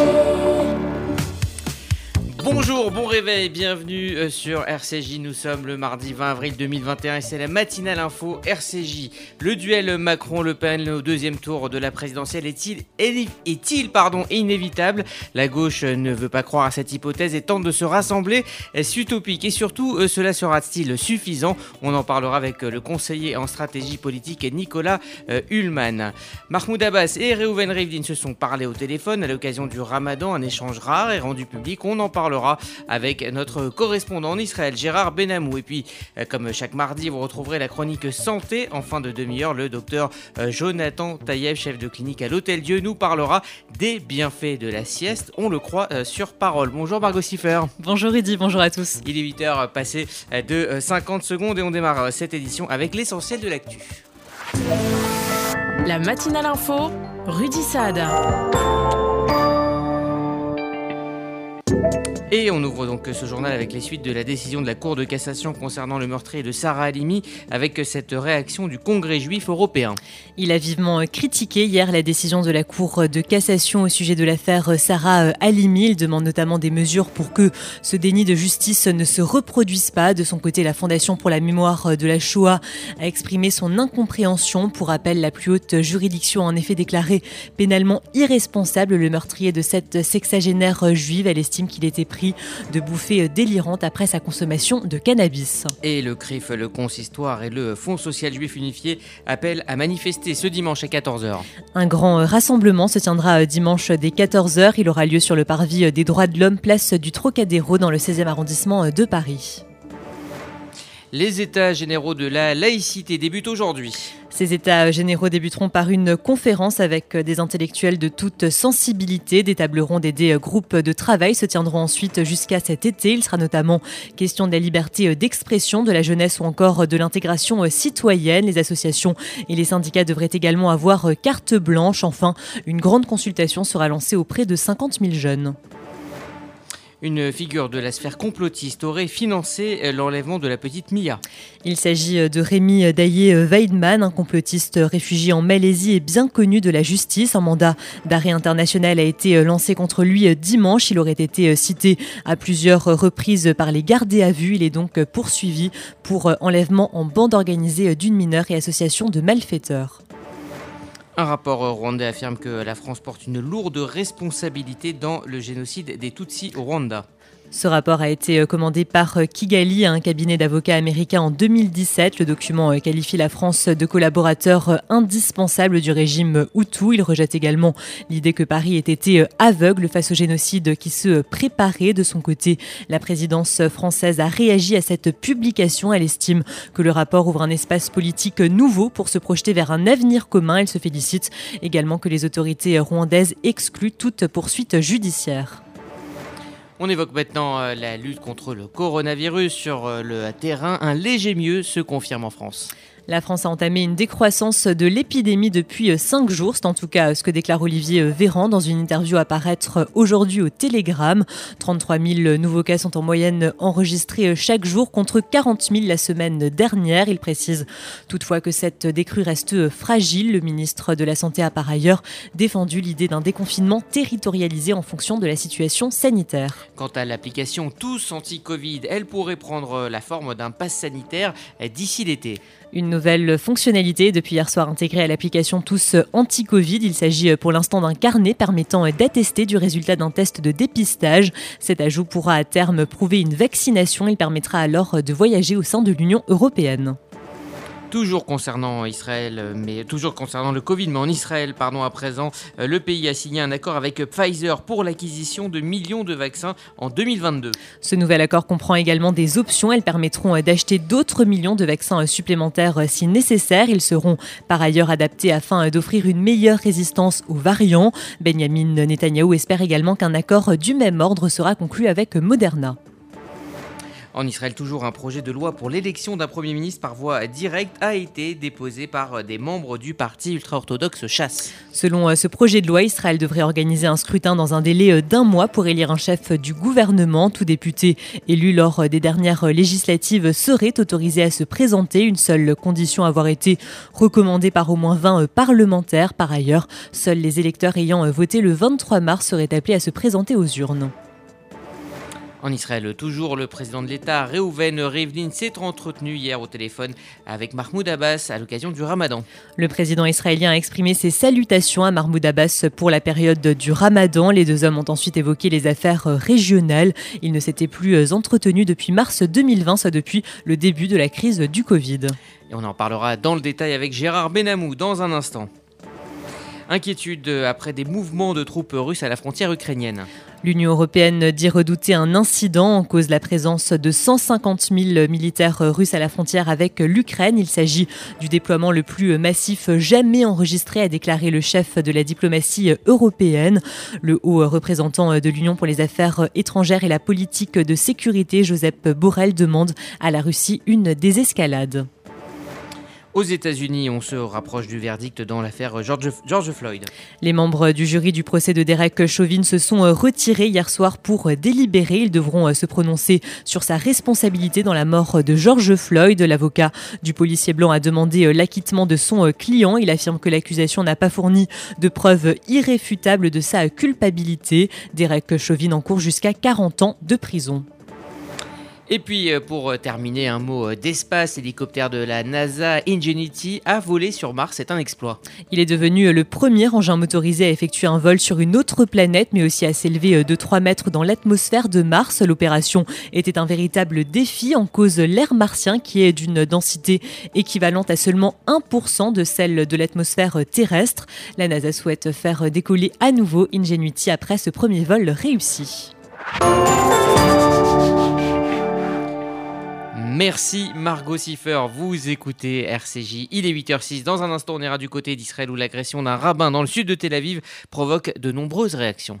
soul. Bonjour, bon réveil, bienvenue euh, sur RCJ. Nous sommes le mardi 20 avril 2021 et c'est la matinale info RCJ. Le duel Macron-Le Pen au deuxième tour de la présidentielle est-il est-il pardon inévitable? La gauche ne veut pas croire à cette hypothèse et tente de se rassembler. Est-ce utopique? Et surtout euh, cela sera-t-il suffisant? On en parlera avec euh, le conseiller en stratégie politique Nicolas Hulman. Mahmoud Abbas et Reuven Rivlin se sont parlé au téléphone à l'occasion du Ramadan, un échange rare et rendu public. On en avec notre correspondant en Israël, Gérard Benamou. Et puis, euh, comme chaque mardi, vous retrouverez la chronique santé en fin de demi-heure. Le docteur euh, Jonathan Taïev, chef de clinique à l'Hôtel Dieu, nous parlera des bienfaits de la sieste. On le croit euh, sur parole. Bonjour Margot Siffer. Bonjour Eddy, bonjour à tous. Il est 8h passé de 50 secondes et on démarre cette édition avec l'essentiel de l'actu. La matinale info, Rudy Saad. Et on ouvre donc ce journal avec les suites de la décision de la Cour de cassation concernant le meurtrier de Sarah Halimi, avec cette réaction du Congrès juif européen. Il a vivement critiqué hier la décision de la Cour de cassation au sujet de l'affaire Sarah Halimi. Il demande notamment des mesures pour que ce déni de justice ne se reproduise pas. De son côté, la Fondation pour la mémoire de la Shoah a exprimé son incompréhension. Pour rappel, la plus haute juridiction a en effet déclaré pénalement irresponsable le meurtrier de cette sexagénaire juive. Elle estime qu'il était pris de bouffées délirantes après sa consommation de cannabis. Et le CRIF, le consistoire et le Fonds social juif unifié appellent à manifester ce dimanche à 14h. Un grand rassemblement se tiendra dimanche dès 14h. Il aura lieu sur le parvis des droits de l'homme, place du Trocadéro dans le 16e arrondissement de Paris. Les États généraux de la laïcité débutent aujourd'hui. Ces États généraux débuteront par une conférence avec des intellectuels de toute sensibilité. Des tables des groupes de travail se tiendront ensuite jusqu'à cet été. Il sera notamment question de la liberté d'expression de la jeunesse ou encore de l'intégration citoyenne. Les associations et les syndicats devraient également avoir carte blanche. Enfin, une grande consultation sera lancée auprès de 50 000 jeunes une figure de la sphère complotiste aurait financé euh, l'enlèvement de la petite Mia. Il s'agit euh, de Rémi Daillé euh, Weidman, un complotiste réfugié en Malaisie et bien connu de la justice. Un mandat d'arrêt international a été lancé contre lui dimanche. Il aurait été cité à plusieurs reprises par les gardés à vue. Il est donc poursuivi pour enlèvement en bande organisée d'une mineure et association de malfaiteurs. Un rapport rwandais affirme que la France porte une lourde responsabilité dans le génocide des Tutsis au Rwanda. Ce rapport a été euh, commandé par euh, Kigali, un cabinet d'avocats américain en 2017. Le document euh, qualifie la France de collaborateur indispensable du régime Hutu. Il rejette également l'idée que Paris ait été aveugle face au génocide qui se préparait. De son côté, la présidence française a réagi à cette publication. Elle estime que le rapport ouvre un espace politique nouveau pour se projeter vers un avenir commun. Elle se félicite également que les autorités rwandaises excluent toute poursuite judiciaire. On évoque maintenant euh, la lutte contre le coronavirus sur euh, le terrain. Un léger mieux se confirme en France. La France a entamé une décroissance de l'épidémie depuis euh, cinq jours. C'est en tout cas ce que déclare Olivier euh, Véran dans une interview à paraître euh, aujourd'hui au Télégramme. 33 000 nouveaux cas sont en moyenne enregistrés chaque jour contre 40 000 la semaine dernière. Il précise toutefois que cette décrue reste fragile. Le ministre de la Santé a par ailleurs défendu l'idée d'un déconfinement territorialisé en fonction de la situation sanitaire. Quant à l'application Tous anti-Covid, elle pourrait prendre la forme d'un pass sanitaire d'ici l'été. Une nouvelle fonctionnalité depuis hier soir intégrée à l'application Tous Anti-Covid. Il s'agit pour l'instant d'un carnet permettant d'attester du résultat d'un test de dépistage. Cet ajout pourra à terme prouver une vaccination. Il permettra alors de voyager au sein de l'Union européenne. Toujours concernant Israël, mais toujours concernant le Covid, mais en Israël, pardon, à présent, euh, le pays a signé un accord avec Pfizer pour l'acquisition de millions de vaccins en 2022. Ce nouvel accord comprend également des options. Elles permettront euh, d'acheter d'autres millions de vaccins euh, supplémentaires si nécessaire. Ils seront par ailleurs adaptés afin d'offrir une meilleure résistance aux variants. Benjamin Netanyahu espère également qu'un accord du même ordre sera conclu avec Moderna. En Israël, toujours un projet de loi pour l'élection d'un Premier ministre par voie directe a été déposé par des membres du parti ultra-orthodoxe Chasse. Selon euh, ce projet de loi, Israël devrait organiser un scrutin dans un délai euh, d'un mois pour élire un chef du gouvernement. Tout député élu lors des dernières législatives serait autorisé à se présenter. Une seule condition avoir été recommandée par au moins 20 parlementaires. Par ailleurs, seuls les électeurs ayant voté le 23 mars seraient appelés à se présenter aux urnes. En Israël, toujours, le président de l'État, Reuven Rivlin, s'est entretenu hier au téléphone avec Mahmoud Abbas à l'occasion du ramadan. Le président israélien a exprimé ses salutations à Mahmoud Abbas pour la période du ramadan. Les deux hommes ont ensuite évoqué les affaires régionales. Ils ne s'étaient plus entretenus depuis mars 2020, soit depuis le début de la crise du Covid. Et on en parlera dans le détail avec Gérard Benamou dans un instant. Inquiétude après des mouvements de troupes russes à la frontière ukrainienne. L'Union européenne dit redouter un incident en cause de la présence de 150 000 militaires russes à la frontière avec l'Ukraine. Il s'agit du déploiement le plus massif jamais enregistré, a déclaré le chef de la diplomatie européenne. Le haut représentant de l'Union pour les affaires étrangères et la politique de sécurité, Joseph Borrell, demande à la Russie une désescalade. Aux États-Unis, on se rapproche du verdict dans l'affaire George, Floyd. Les membres du jury du procès de Derek Chauvin se sont retirés hier soir pour délibérer. Ils devront se prononcer sur sa responsabilité dans la mort de George Floyd. L'avocat du policier blanc a demandé l'acquittement de son client. Il affirme que l'accusation n'a pas fourni de preuves irréfutables de sa culpabilité. Derek Chauvin encourt jusqu'à 40 ans de prison. Et puis euh, pour euh, terminer, un mot euh, d'espace, l'hélicoptère de la NASA Ingenuity a volé sur Mars, c'est un exploit. Il est devenu le premier engin motorisé à effectuer un vol sur une autre planète, mais aussi à s'élever de 3 mètres dans l'atmosphère de Mars. L'opération était un véritable défi en cause l'air martien qui est d'une densité équivalente à seulement 1% de celle de l'atmosphère terrestre. La NASA souhaite faire décoller à nouveau Ingenuity après ce premier vol réussi. Merci Margot Siffer, vous écoutez RCJ, il est 8h06. Dans un instant, on ira du côté d'Israël où l'agression d'un rabbin dans le sud de Tel Aviv provoque de nombreuses réactions.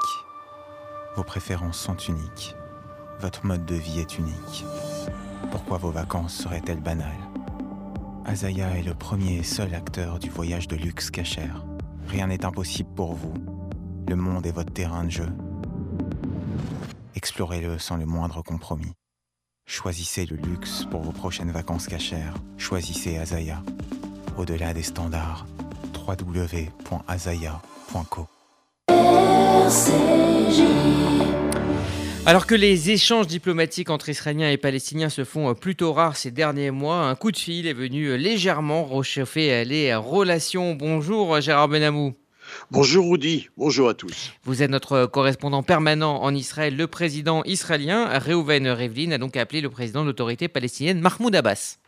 Vos préférences sont uniques. Votre mode de vie est unique. Pourquoi vos vacances seraient-elles banales? Azaya est le premier et seul acteur du voyage de luxe cachère. Rien n'est impossible pour vous. Le monde est votre terrain de jeu. Explorez-le sans le moindre compromis. Choisissez le luxe pour vos prochaines vacances cachères. Choisissez Azaya. Au-delà des standards, www.azaya.co. Alors que les échanges diplomatiques entre Israéliens et Palestiniens se font plutôt rares ces derniers mois, un coup de fil est venu légèrement réchauffer les relations. Bonjour Gérard Benamou. Bonjour Rudy, bonjour à tous. Vous êtes notre correspondant permanent en Israël. Le président israélien Reuven Rivlin a donc appelé le président de l'autorité palestinienne Mahmoud Abbas.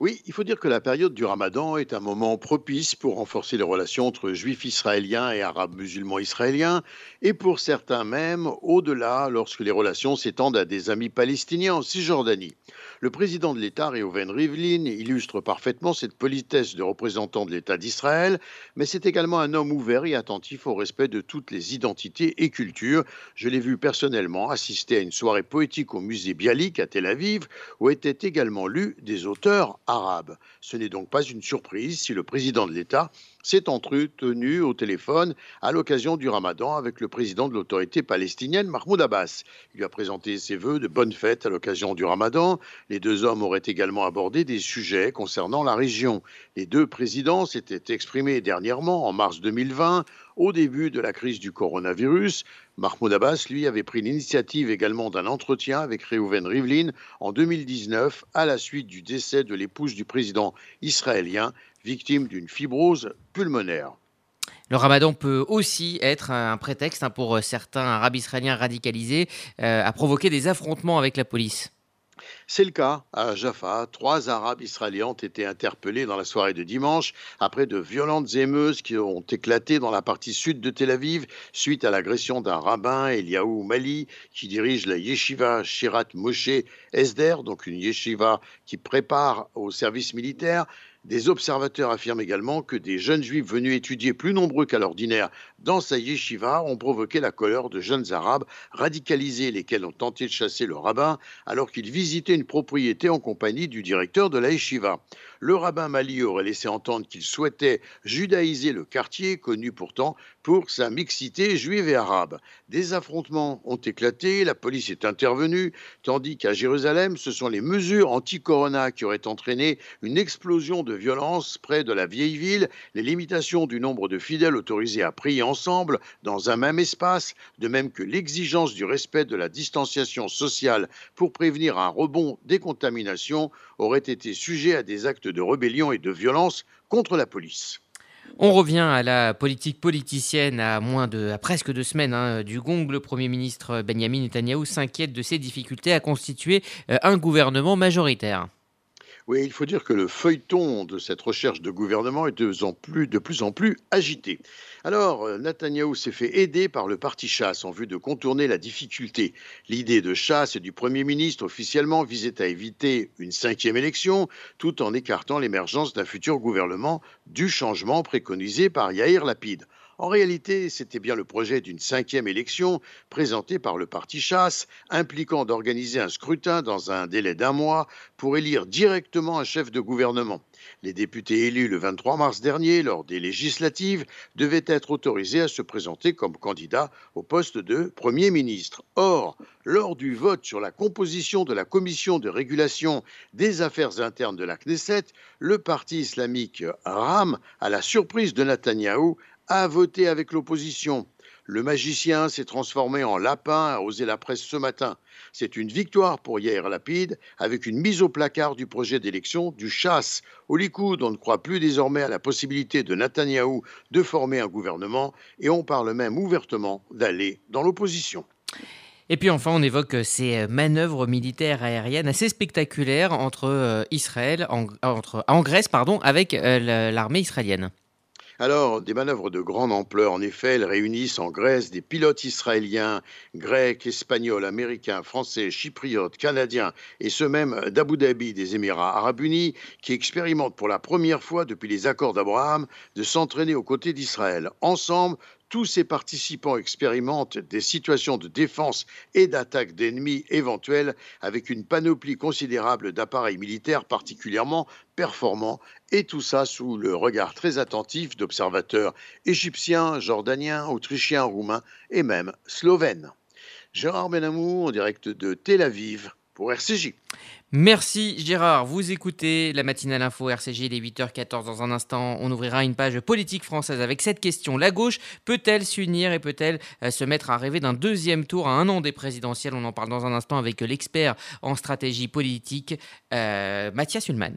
Oui, il faut dire que la période du ramadan est un moment propice pour renforcer les relations entre juifs israéliens et arabes musulmans israéliens, et pour certains même au-delà lorsque les relations s'étendent à des amis palestiniens en Cisjordanie. Le président de l'État, Reuven Rivlin, illustre parfaitement cette politesse de représentant de l'État d'Israël, mais c'est également un homme ouvert et attentif au respect de toutes les identités et cultures. Je l'ai vu personnellement assister à une soirée poétique au musée Bialik à Tel Aviv, où étaient également lus des auteurs arabe. Ce n'est donc pas une surprise si le président de l'État s'est entretenu au téléphone à l'occasion du ramadan avec le président de l'autorité palestinienne, Mahmoud Abbas. Il lui a présenté ses voeux de bonne fête à l'occasion du ramadan. Les deux hommes auraient également abordé des sujets concernant la région. Les deux présidents s'étaient exprimés dernièrement, en mars 2020, au début de la crise du coronavirus. Mahmoud Abbas, lui, avait pris l'initiative également d'un entretien avec Reuven Rivlin en 2019 à la suite du décès de l'épouse du président israélien, victime d'une fibrose pulmonaire. Le ramadan peut aussi être un prétexte hein, pour certains arabes israéliens radicalisés euh, à provoquer des affrontements avec la police. C'est le cas à Jaffa. Trois Arabes israéliens ont été interpellés dans la soirée de dimanche après de violentes émeutes qui ont éclaté dans la partie sud de Tel Aviv suite à l'agression d'un rabbin, Eliaou Mali, qui dirige la yeshiva Shirat Moshe Esder, donc une yeshiva qui prépare au service militaire. Des observateurs affirment également que des jeunes juifs venus étudier plus nombreux qu'à l'ordinaire dans sa yeshiva ont provoqué la colère de jeunes arabes radicalisés, lesquels ont tenté de chasser le rabbin alors qu'il visitait une propriété en compagnie du directeur de la yeshiva. Le rabbin Mali aurait laissé entendre qu'il souhaitait judaïser le quartier, connu pourtant pour sa mixité juive et arabe. Des affrontements ont éclaté, la police est intervenue, tandis qu'à Jérusalem, ce sont les mesures anti-corona qui auraient entraîné une explosion de violence près de la vieille ville, les limitations du nombre de fidèles autorisés à prier ensemble dans un même espace, de même que l'exigence du respect de la distanciation sociale pour prévenir un rebond des contaminations auraient été sujets à des actes de rébellion et de violence contre la police. On revient à la politique politicienne à moins de presque deux semaines hein, du gong. Le Premier ministre Benjamin Netanyahu s'inquiète de ses difficultés à constituer euh, un gouvernement majoritaire. Oui, il faut dire que le feuilleton de cette recherche de gouvernement est de plus en plus, agité. Alors, euh, Netanyahou s'est fait aider par le parti chasse en vue de contourner la difficulté. L'idée de chasse du Premier ministre officiellement visait à éviter une cinquième élection tout en écartant l'émergence d'un futur gouvernement du changement préconisé par Yair Lapid. En réalité, c'était bien le projet d'une cinquième élection présenté par le parti chasse, impliquant d'organiser un scrutin dans un délai d'un mois pour élire directement un chef de gouvernement. Les députés élus le 23 mars dernier lors des législatives devaient être autorisés à se présenter comme candidats au poste de Premier ministre. Or, lors du vote sur la composition de la commission de régulation des affaires internes de la Knesset, le parti islamique RAM, à la surprise de Netanyahou, a voté avec l'opposition. Le magicien s'est transformé en lapin, a osé la presse ce matin. C'est une victoire pour Yair Lapide, avec une mise au placard du projet d'élection du chasse. Au Likoud, on ne croit plus désormais à la possibilité de Netanyahou de former un gouvernement, et on parle même ouvertement d'aller dans l'opposition. Et puis enfin, on évoque ces manœuvres militaires aériennes assez spectaculaires entre euh, Israël, en, en Grèce, pardon, avec euh, l'armée israélienne. Alors, des manœuvres de grande ampleur, en effet, elles réunissent en Grèce des pilotes israéliens, grecs, espagnols, américains, français, chypriotes, canadiens et ceux même d'Abu Dhabi, des Émirats arabes unis, qui expérimentent pour la première fois depuis les accords d'Abraham de s'entraîner aux côtés d'Israël. Ensemble, tous ces participants expérimentent des situations de défense et d'attaque d'ennemis éventuels avec une panoplie considérable d'appareils militaires particulièrement performants, et tout ça sous le regard très attentif d'observateurs égyptiens, jordaniens, autrichiens, roumains et même slovènes. Gérard Benamou en direct de Tel Aviv pour RCJ. Merci Gérard, vous écoutez la matinale info RCG, il est 8h14 dans un instant, on ouvrira une page politique française avec cette question. La gauche peut-elle s'unir et peut-elle euh, se mettre à rêver d'un deuxième tour à un an des présidentielles? On en parle dans un instant avec l'expert en stratégie politique, euh, Mathias Ullmann.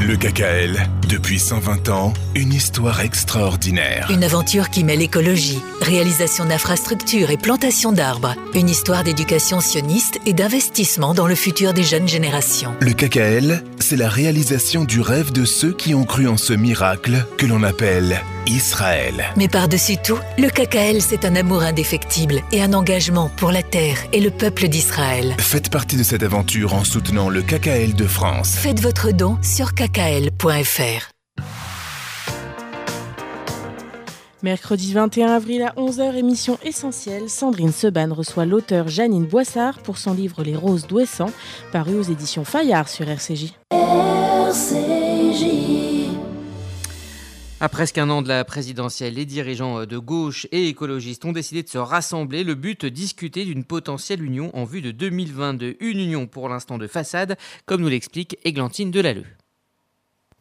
Le KKL, depuis 120 ans, une histoire extraordinaire. Une aventure qui mêle écologie, réalisation d'infrastructures et plantation d'arbres. Une histoire d'éducation sioniste et d'investissement dans le futur des jeunes générations. Le KKL, c'est la réalisation du rêve de ceux qui ont cru en ce miracle que l'on appelle Israël. Mais par-dessus tout, le KKL, c'est un amour indéfectible et un engagement pour la terre et le peuple d'Israël. Faites partie de cette aventure en soutenant le KKL de France. Faites votre don sur kkl.fr. Mercredi 21 avril à 11h, émission essentielle, Sandrine Seban reçoit l'auteur Janine Boissard pour son livre Les Roses d'Ouessant, paru aux éditions Fayard sur RCJ. RCJ. À presque un an de la présidentielle, les dirigeants de gauche et écologistes ont décidé de se rassembler. Le but, discuter d'une potentielle union en vue de 2022. Une union pour l'instant de façade, comme nous l'explique Églantine Delalleux.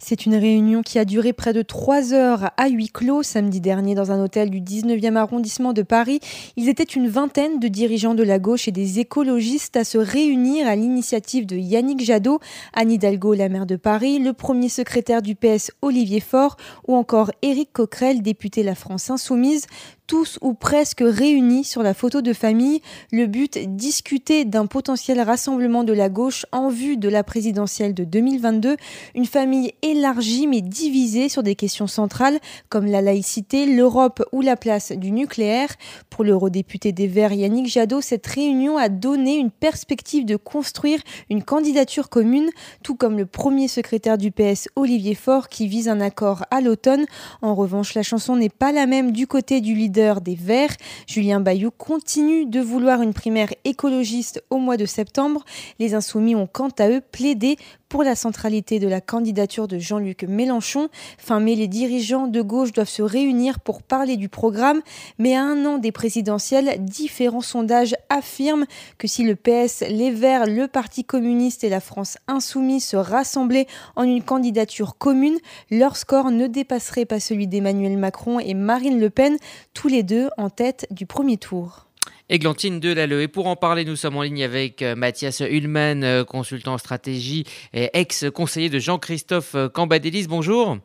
C'est une réunion qui a duré près de trois heures à huis clos samedi dernier dans un hôtel du 19e arrondissement de Paris. Ils étaient une vingtaine de dirigeants de la gauche et des écologistes à se réunir à l'initiative de Yannick Jadot, Anne Hidalgo, la maire de Paris, le premier secrétaire du PS Olivier Faure ou encore Éric Coquerel, député La France Insoumise tous ou presque réunis sur la photo de famille. Le but, discuter d'un potentiel rassemblement de la gauche en vue de la présidentielle de 2022. Une famille élargie mais divisée sur des questions centrales comme la laïcité, l'Europe ou la place du nucléaire. Pour l'eurodéputé des Verts Yannick Jadot, cette réunion a donné une perspective de construire une candidature commune, tout comme le premier secrétaire du PS Olivier Faure qui vise un accord à l'automne. En revanche, la chanson n'est pas la même du côté du leader des Verts. Julien Bayou continue de vouloir une primaire écologiste au mois de septembre. Les Insoumis ont quant à eux plaidé pour la centralité de la candidature de Jean-Luc Mélenchon. Fin mai, les dirigeants de gauche doivent se réunir pour parler du programme, mais à un an des présidentielles, différents sondages affirment que si le PS, les Verts, le Parti communiste et la France insoumise se rassemblaient en une candidature commune, leur score ne dépasserait pas celui d'Emmanuel Macron et Marine Le Pen, tous les deux en tête du premier tour. Églantine Delalleux. Et pour en parler, nous sommes en ligne avec euh, Mathias Ullmann, euh, consultant en stratégie et ex-conseiller de Jean-Christophe euh, Cambadélis. Bonjour.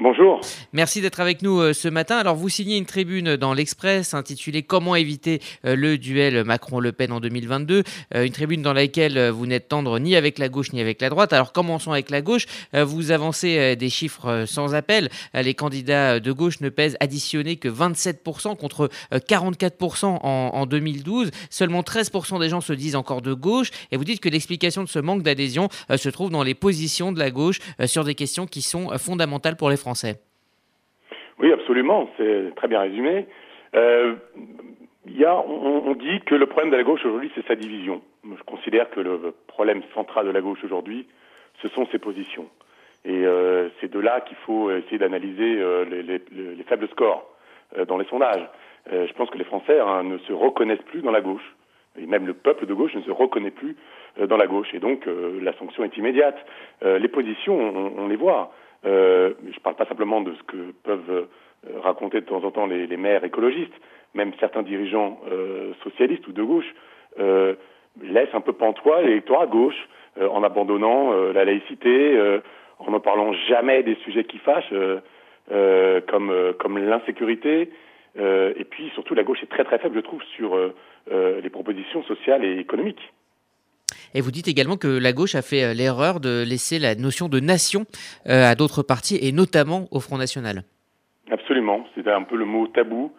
Bonjour. Merci d'être avec nous euh, ce matin. Alors, vous signez une tribune dans l'Express intitulée Comment éviter euh, le duel Macron-Le Pen en 2022. Euh, une tribune dans laquelle vous n'êtes tendre ni avec la gauche ni avec la droite. Alors, commençons avec la gauche. Vous avancez des chiffres sans appel. Les candidats de gauche ne pèsent additionné que 27% contre 44% en, en 2012. Seulement 13% des gens se disent encore de gauche. Et vous dites que l'explication de ce manque d'adhésion se trouve dans les positions de la gauche sur des questions qui sont fondamentales pour les Oui, absolument, c'est très bien résumé. Euh, on, dit que le problème de la gauche aujourd'hui, c'est sa division. Je considère que le problème central de la gauche aujourd'hui, ce sont ses positions. Et euh, c'est de là qu'il faut essayer d'analyser euh, les, faibles scores dans les sondages. je pense que les Français hein, ne se reconnaissent plus dans la gauche. Et même le peuple de gauche ne se reconnaît plus dans la gauche. Et donc, la sanction est immédiate. les positions, on les voit. Euh, je ne parle pas simplement de ce que peuvent euh, raconter de temps en temps les, les maires écologistes, même certains dirigeants euh, socialistes ou de gauche laissent un peu pantois l'électorat à gauche en abandonnant la laïcité, en ne parlant jamais des sujets qui fâchent, comme, comme l'insécurité, et puis surtout, la gauche est très très faible, je trouve, sur les propositions sociales et économiques. Et vous dites également que la gauche a fait l'erreur de laisser la notion de nation à d'autres partis, et notamment au Front National. Absolument, c'est un peu le mot tabou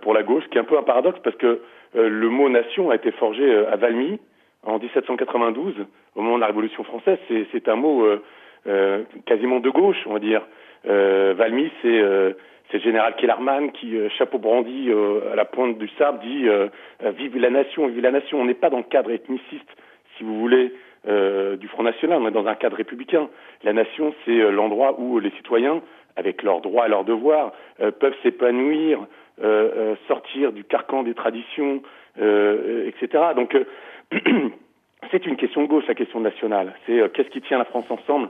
pour la gauche, qui est un peu un paradoxe parce que le mot nation a été forgé à Valmy en 1792, au moment de la Révolution française. C'est un mot quasiment de gauche, on va dire. Valmy, c'est le général Kellerman qui, chapeau brandi à la pointe du sabre, dit Vive la nation, vive la nation. On n'est pas dans le cadre ethniciste si vous voulez, euh, du Front National. On est dans un cadre républicain. La nation, c'est euh, l'endroit où les citoyens, avec leurs droits et leurs devoirs, euh, peuvent s'épanouir, sortir du carcan des traditions, etc. Donc, c'est une question de gauche, la question nationale. C'est qu'est-ce qui tient la France ensemble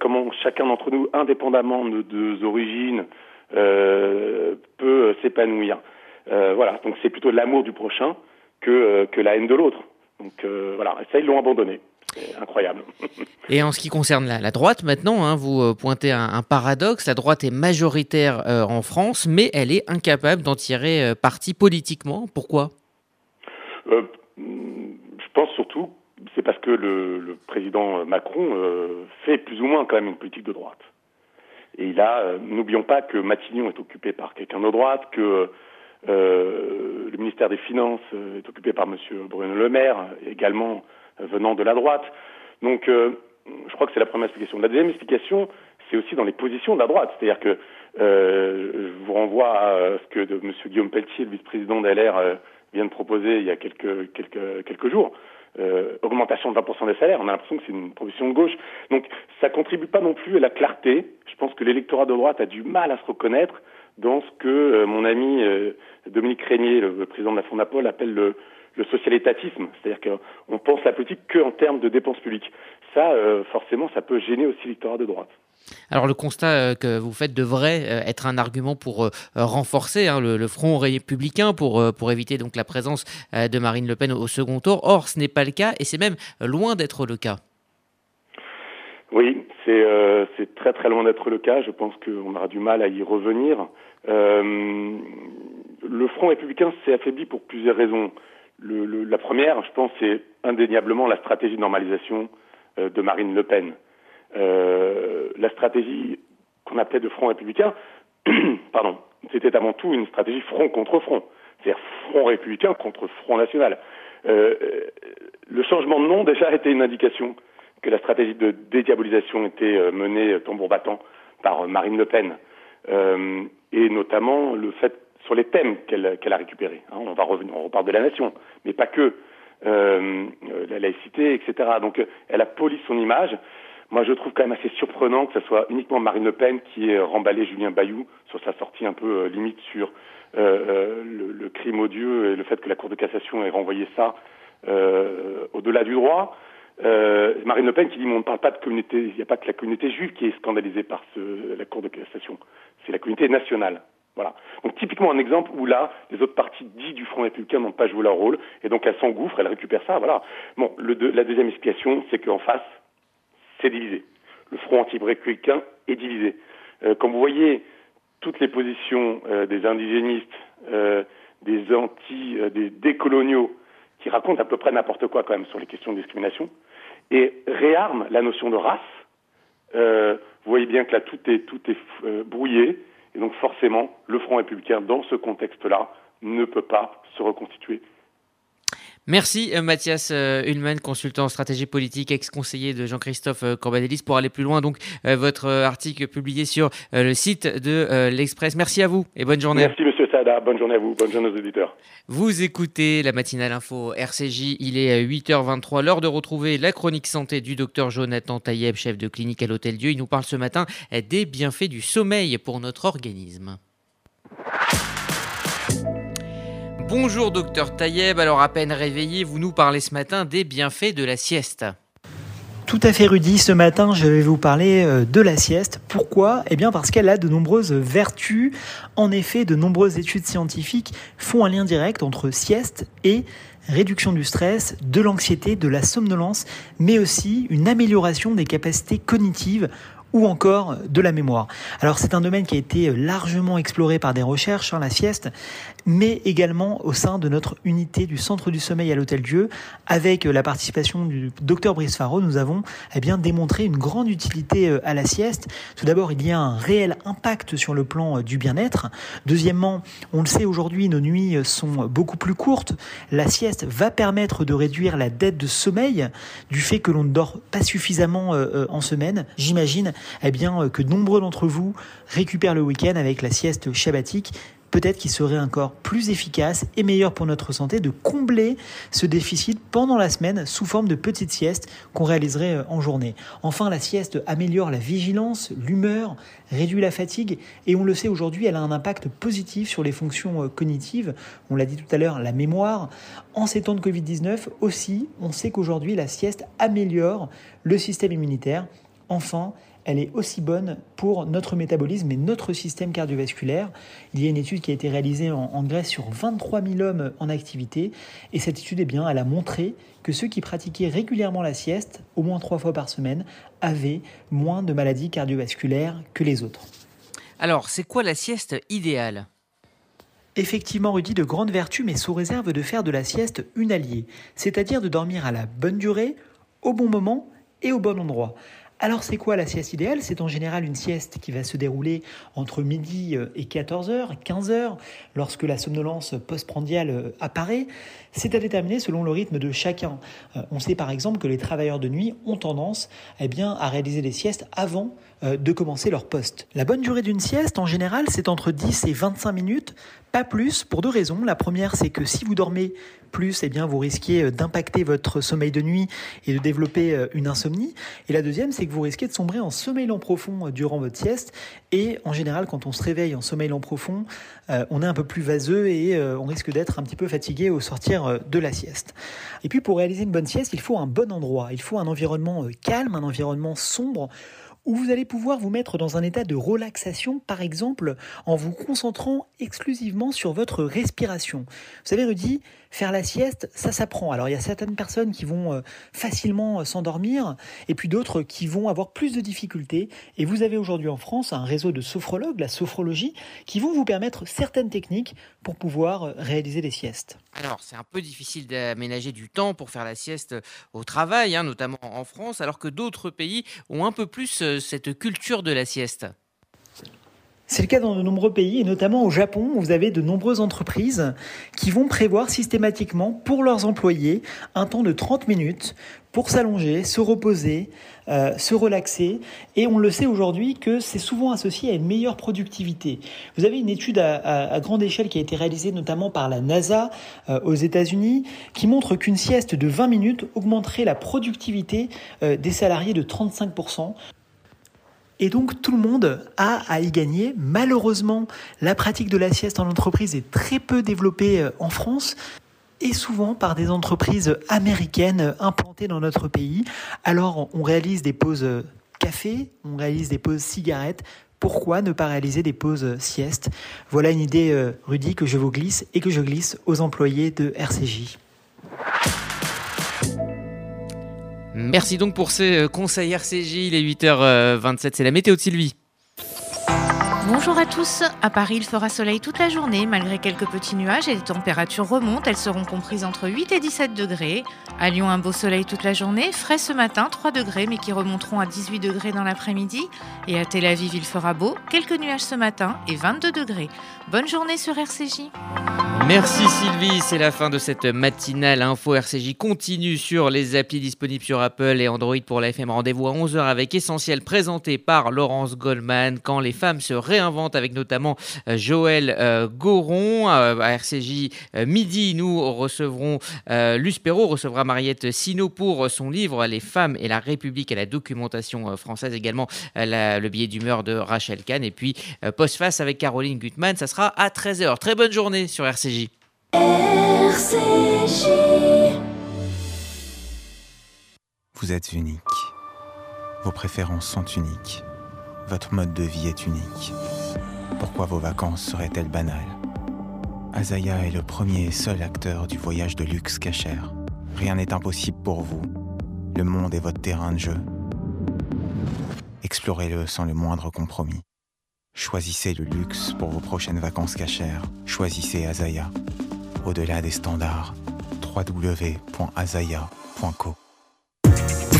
Comment chacun d'entre nous, indépendamment de nos origines, peut s'épanouir. voilà. Donc, c'est plutôt l'amour du prochain que que la haine de l'autre. Donc euh, voilà, ça ils l'ont abandonné. Incroyable. Et en ce qui concerne la, droite, maintenant, hein, vous euh, pointez un, pense. La droite est majoritaire euh, en France, mais elle est incapable d'en tirer parti politiquement. Pourquoi? Je pense surtout, c'est parce que le, président Macron fait plus ou moins quand même une politique de droite. Et là, n'oublions pas que Matignon est occupé par quelqu'un de droite, que le ministère des Finances euh, est occupé par M. Bruno Le Maire, également euh, venant de la droite. Donc, je crois que c'est la première explication. La deuxième explication, c'est aussi dans les positions de la droite. C'est-à-dire que je vous renvoie à ce que M. Guillaume Pelletier, le vice-président d'LR, vient de proposer il y a quelques jours. augmentation de 20% des salaires, on a l'impression que c'est une proposition de gauche. Donc ça contribue pas non plus à la clarté. Je pense que l'électorat de droite a du mal à se reconnaître dans ce que euh, mon ami euh, Dominique Régnier, le, président de la Fondapol, appelle le, le social-étatisme, c'est-à-dire qu'on pense la politique qu'en termes de dépenses publiques. Ça, euh, forcément, ça peut gêner aussi l'électorat de droite. Alors le constat que vous faites devrait être un argument pour renforcer hein, le, front républicain, pour, pour éviter donc la présence de Marine Le Pen au second tour. Or, ce n'est pas le cas et c'est même loin d'être le cas. Oui, euh, c'est très très loin d'être le cas. Je pense qu'on aura du mal à y revenir. Euh, le Front républicain s'est affaibli pour plusieurs raisons. La première, je pense, c'est indéniablement la stratégie de normalisation euh, de Marine Le Pen. la stratégie qu'on appelait de Front républicain, pardon, c'était avant tout une stratégie front contre front, c'est-à-dire Front républicain contre Front national. le changement de nom déjà était une indication que la stratégie de dédiabolisation était euh, menée euh, tambour battant par euh, Marine Le Pen, et notamment le fait sur les thèmes qu'elle a récupérés. Hein. on va de la nation, mais pas que. la laïcité, etc. Donc elle a poli son image. Moi, je trouve quand même assez surprenant que ce soit uniquement Marine Le Pen qui ait remballé Julien Bayou sur sa sortie un peu limite sur le, crime odieux et le fait que la Cour de cassation ait renvoyé ça au-delà du droit. Euh, Marine Le Pen qui dit on ne parle pas de communauté, il n'y a pas que la communauté juive qui est scandalisée par la Cour de cassation, c'est la communauté nationale. Voilà. Donc typiquement un exemple où là, les autres partis dits du Front républicain n'ont pas joué leur rôle, et donc elle s'engouffre, elle récupère ça. Voilà. Bon, le la deuxième explication, c'est qu'en face, c'est divisé. Le Front anti-républicain est divisé. Euh, comme vous voyez, toutes les positions euh, des indigénistes, euh, des anti, des décoloniaux, qui racontent à peu près n'importe quoi quand même sur les questions de discrimination, et réarme la notion de race. Euh, vous voyez bien que là tout est tout est euh, brouillé, et donc forcément le Front républicain dans ce contexte-là ne peut pas se reconstituer Merci euh, Mathias Hulman, consultant en stratégie politique, ex-conseiller de Jean-Christophe Corbadelis. Pour aller plus loin, donc votre article publié sur le site de l'Express. Merci à vous et bonne journée. Merci Bonne journée à vous, bonne journée aux auditeurs. Vous écoutez la matinale info RCJ, il est 8h23, l'heure de retrouver la chronique santé du docteur Jonathan Taïeb, chef de clinique à l'Hôtel Dieu. Il nous parle ce matin des bienfaits du sommeil pour notre organisme. Bonjour docteur Taïeb, alors à peine réveillé, vous nous parlez ce matin des bienfaits de la sieste. Tout à fait Rudy, ce matin je vais vous parler euh, de la sieste. Pourquoi? Eh bien parce qu'elle a de nombreuses vertus. En effet, de nombreuses études scientifiques font un lien direct entre sieste et réduction du stress, de l'anxiété, de la somnolence, mais aussi une amélioration des capacités cognitives ou encore de la mémoire. Alors c'est un domaine qui a été largement exploré par des recherches, hein, la sieste, mais également au sein de notre unité du Centre du Sommeil à l'Hôtel Dieu, avec la participation du docteur Brice Faro, nous avons eh bien, démontré une grande utilité euh, à la sieste. Tout d'abord, il y a un réel impact sur le plan euh, du bien-être. Deuxièmement, on le sait aujourd'hui, nos nuits euh, sont beaucoup plus courtes. La sieste va permettre de réduire la dette de sommeil du fait que l'on ne dort pas suffisamment en semaine. J'imagine eh bien, que nombreux d'entre vous récupèrent le week-end avec la sieste shabbatique peut-être qu'il serait encore plus efficace et meilleur pour notre santé de combler ce déficit pendant la semaine sous forme de petites siestes qu'on réaliserait euh, en journée. Enfin, la sieste améliore la vigilance, l'humeur, réduit la fatigue et on le sait aujourd'hui, elle a un impact positif sur les fonctions euh, cognitives. On l'a dit tout à l'heure, la mémoire. En ces temps de Covid-19 aussi, on sait qu'aujourd'hui, la sieste améliore le système immunitaire. Enfin, elle est aussi bonne pour notre métabolisme et notre système cardiovasculaire. Il y a une étude qui a été réalisée en, Grèce sur 23 000 hommes en activité et cette étude, eh bien, elle a montré que ceux qui pratiquaient régulièrement la sieste, au moins trois fois par semaine, avaient moins de maladies cardiovasculaires que les autres. Alors, c'est quoi la sieste idéale? Effectivement, Rudy, de grandes vertus, mais sous réserve de faire de la sieste une alliée, c'est-à-dire de dormir à la bonne durée, au bon moment et au bon endroit. Alors c'est quoi la sieste idéale? C'est en général une sieste qui va se dérouler entre midi euh, et 14h, 15h, lorsque la somnolence postprandiale euh, apparaît. C'est à déterminer selon le rythme de chacun. Euh, on sait par exemple que les travailleurs de nuit ont tendance eh bien, à réaliser des siestes avant de commencer leur poste. La bonne durée d'une sieste, en général, c'est entre 10 et 25 minutes, pas plus, pour deux raisons. La première, c'est que si vous dormez plus, eh bien, vous risquez d'impacter votre sommeil de nuit et de développer une insomnie. Et la deuxième, c'est que vous risquez de sombrer en sommeil lent profond euh, durant votre sieste. Et en général, quand on se réveille en sommeil lent profond, euh, on est un peu plus vaseux et euh, on risque d'être un petit peu fatigué au sortir de la sieste. Et puis pour réaliser une bonne sieste, il faut un bon endroit, il faut un environnement calme, un environnement sombre où vous allez pouvoir vous mettre dans un état de relaxation, par exemple en vous concentrant exclusivement sur votre respiration. Vous savez, Rudy, faire la sieste, ça s'apprend. Alors il y a certaines personnes qui vont euh, facilement euh, s'endormir et puis d'autres qui vont avoir plus de difficultés. Et vous avez aujourd'hui en France un réseau de sophrologues, la sophrologie, qui vont vous permettre certaines techniques pour pouvoir euh, réaliser des siestes. Alors c'est un peu difficile d'aménager du temps pour faire la sieste au travail, hein, notamment en France, alors que d'autres pays ont un peu plus cette culture de la sieste. C'est le cas dans de nombreux pays, et notamment au Japon, où vous avez de nombreuses entreprises qui vont prévoir systématiquement pour leurs employés un temps de 30 minutes pour s'allonger, se reposer, euh, se relaxer. Et on le sait aujourd'hui que c'est souvent associé à une meilleure productivité. Vous avez une étude à, grande échelle qui a été réalisée notamment par la NASA euh, aux États-Unis qui montre qu'une sieste de 20 minutes augmenterait la productivité euh, des salariés de 35%. Et donc tout le monde a à y gagner. Malheureusement, la pratique de la sieste en entreprise est très peu développée euh, en France et souvent par des entreprises américaines implantées dans notre pays. Alors on réalise des pauses euh, café, on réalise des pauses cigarettes. Pourquoi ne pas réaliser des pauses euh, sieste? Voilà une idée, Rudy, que je vous glisse et que je glisse aux employés de RCJ. Merci donc pour ce euh, conseil RCJ, il est 8h27, c'est la météo de Sylvie. Bonjour à tous. À Paris, il fera soleil toute la journée malgré quelques petits nuages et les températures remontent. Elles seront comprises entre 8 et 17 degrés. À Lyon, un beau soleil toute la journée, frais ce matin, 3 degrés mais qui remonteront à 18 degrés dans l'après-midi. Et à Tel Aviv, il fera beau, quelques nuages ce matin et 22 degrés. Bonne journée sur RCJ. Merci Sylvie, c'est la fin de cette matinale info RCJ continue sur les applis disponibles sur Apple et Android pour la FM. Rendez-vous à 11h avec Essentiel présenté par Laurence Goldman quand les femmes se réinventent avec notamment euh, Joël euh, Goron. Euh, à RCJ midi, nous recevrons Luce Perrault recevra Mariette Sino pour son livre Les femmes et la République et la documentation française également le billet d'humeur de Rachel Kahn et puis post-face avec Caroline Gutmann, ça sera à 13h. Très bonne journée sur RCJ. Vous êtes unique. Vos préférences sont uniques. Votre mode de vie est unique. Pourquoi vos vacances seraient-elles banales? Azaya est le premier et seul acteur du voyage de luxe cachère. Rien n'est impossible pour vous. Le monde est votre terrain de jeu. Explorez-le sans le moindre compromis. Choisissez le luxe pour vos prochaines vacances cachères. Choisissez Azaya. Au-delà des standards, www.azaya.co.